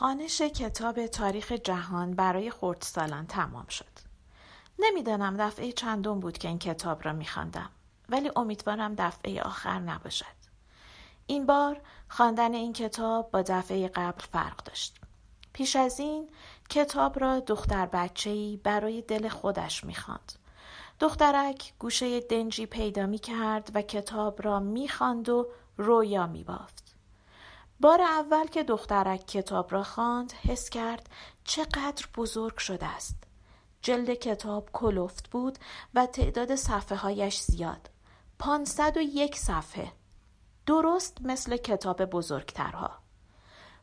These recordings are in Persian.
خانش کتاب تاریخ جهان برای خردسالان تمام شد. نمی‌دانم دفعه چندم بود که این کتاب را میخواندم ولی امیدوارم دفعه آخر نباشد. این بار خواندن این کتاب با دفعه قبل فرق داشت. پیش از این کتاب را دختر بچه‌ای برای دل خودش می‌خواند. دخترک گوشه دنجی پیدا می کرد و کتاب را می‌خواند و رویا می بافت. بار اول که دخترک کتاب را خواند حس کرد چقدر بزرگ شده است. جلد کتاب کلفت بود و تعداد صفحه هایش زیاد. پانصد و یک صفحه. درست مثل کتاب بزرگترها.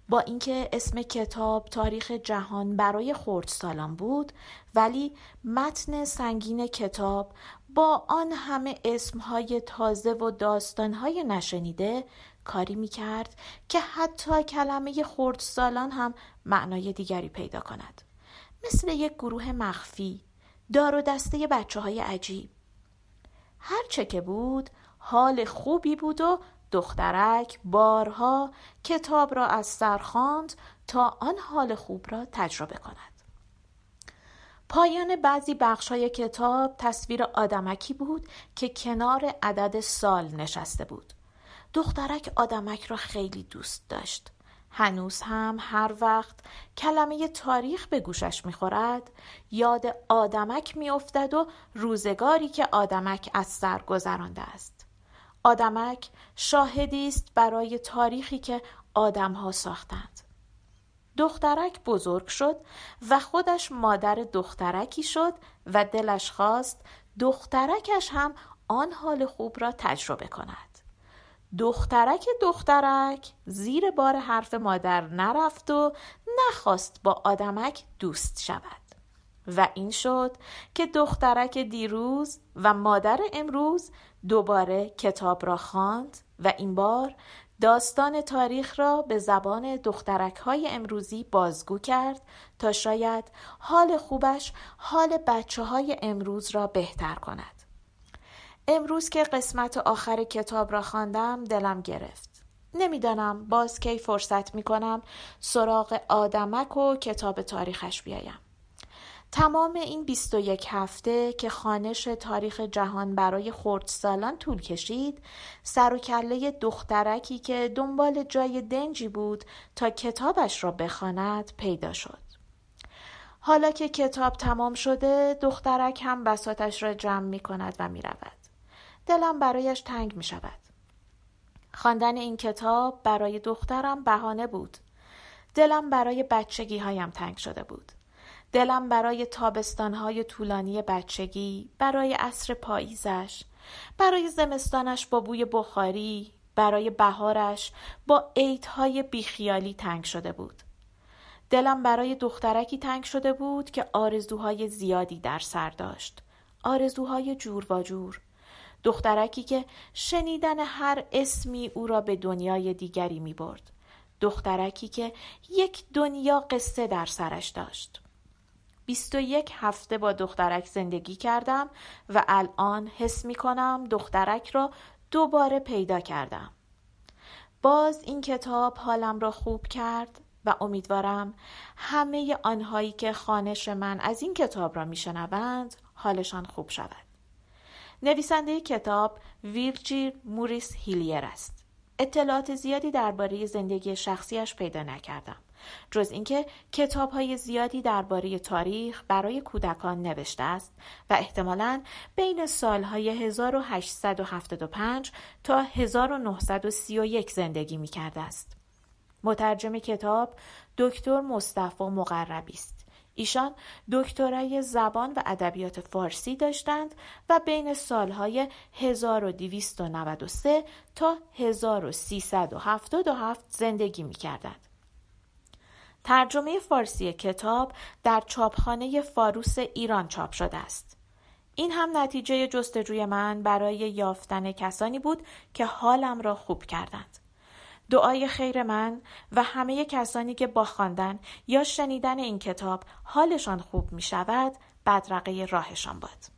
با اینکه اسم کتاب تاریخ جهان برای خردسالان بود ولی متن سنگین کتاب با آن همه اسمهای تازه و داستانهای نشنیده کاری می‌کرد که حتی کلمه خردسالان هم معنای دیگری پیدا کند. مثل یک گروه مخفی دار و دسته بچه های عجیب هرچه که بود حال خوبی بود و دخترک بارها کتاب را از سر خواند تا آن حال خوب را تجربه کند. پایان بعضی بخش های کتاب تصویر آدمکی بود که کنار عدد سال نشسته بود. دخترک آدمک را خیلی دوست داشت. هنوز هم هر وقت کلمه تاریخ به گوشش می‌خورد یاد آدمک میافتد و روزگاری که آدمک از سر گذرانده است. آدمک شاهدی است برای تاریخی که آدمها ساختند. دخترک بزرگ شد و خودش مادر دخترکی شد و دلش خواست دخترکش هم آن حال خوب را تجربه کند. دخترک دخترک زیر بار حرف مادر نرفت و نخواست با آدمک دوست شود. و این شد که دخترک دیروز و مادر امروز دوباره کتاب را خواند و این بار داستان تاریخ را به زبان دخترک های امروزی بازگو کرد تا شاید حال خوبش حال بچه های امروز را بهتر کند. امروز که قسمت آخر کتاب را خواندم دلم گرفت. نمی‌دانم باز کی فرصت می کنم سراغ آدمک و کتاب تاریخش بیایم. تمام این 21 هفته که خانش تاریخ جهان برای خردسالان طول کشید سر و کله دخترکی که دنبال جای دنجی بود تا کتابش را بخواند پیدا شد حالا که کتاب تمام شده دخترک هم بساتش را جمع می کند و می رود. دلم برایش تنگ می شود. خواندن این کتاب برای دخترم بهانه بود. دلم برای بچگی هایم تنگ شده بود. دلم برای تابستانهای طولانی بچگی، برای عصر پاییزش، برای زمستانش با بوی بخاری، برای بهارش با عیدهای بیخیالی تنگ شده بود. دلم برای دخترکی تنگ شده بود که آرزوهای زیادی در سر داشت. آرزوهای جور و جور. دخترکی که شنیدن هر اسمی او را به دنیای دیگری می برد. دخترکی که یک دنیا قصه در سرش داشت. 21 هفته با دخترک زندگی کردم و الان حس می کنم دخترک را دوباره پیدا کردم. باز این کتاب حالم را خوب کرد و امیدوارم همه آنهایی که خانش من از این کتاب را میشنوند حالشان خوب شود. نویسنده کتاب ویرجیل موریس هیلیر است. اطلاعات زیادی درباره زندگی شخصیش پیدا نکردم. جز اینکه کتاب های زیادی درباره تاریخ برای کودکان نوشته است و احتمالا بین سالهای 1875 تا 1931 زندگی می کرده است. مترجم کتاب دکتر مصطفی مقربی است. ایشان دکترای زبان و ادبیات فارسی داشتند و بین سالهای 1293 تا 1377 زندگی می کردند. ترجمه فارسی کتاب در چاپخانه فاروس ایران چاپ شده است. این هم نتیجه جستجوی من برای یافتن کسانی بود که حالم را خوب کردند. دعای خیر من و همه کسانی که با خواندن یا شنیدن این کتاب حالشان خوب می شود بدرقه راهشان باد.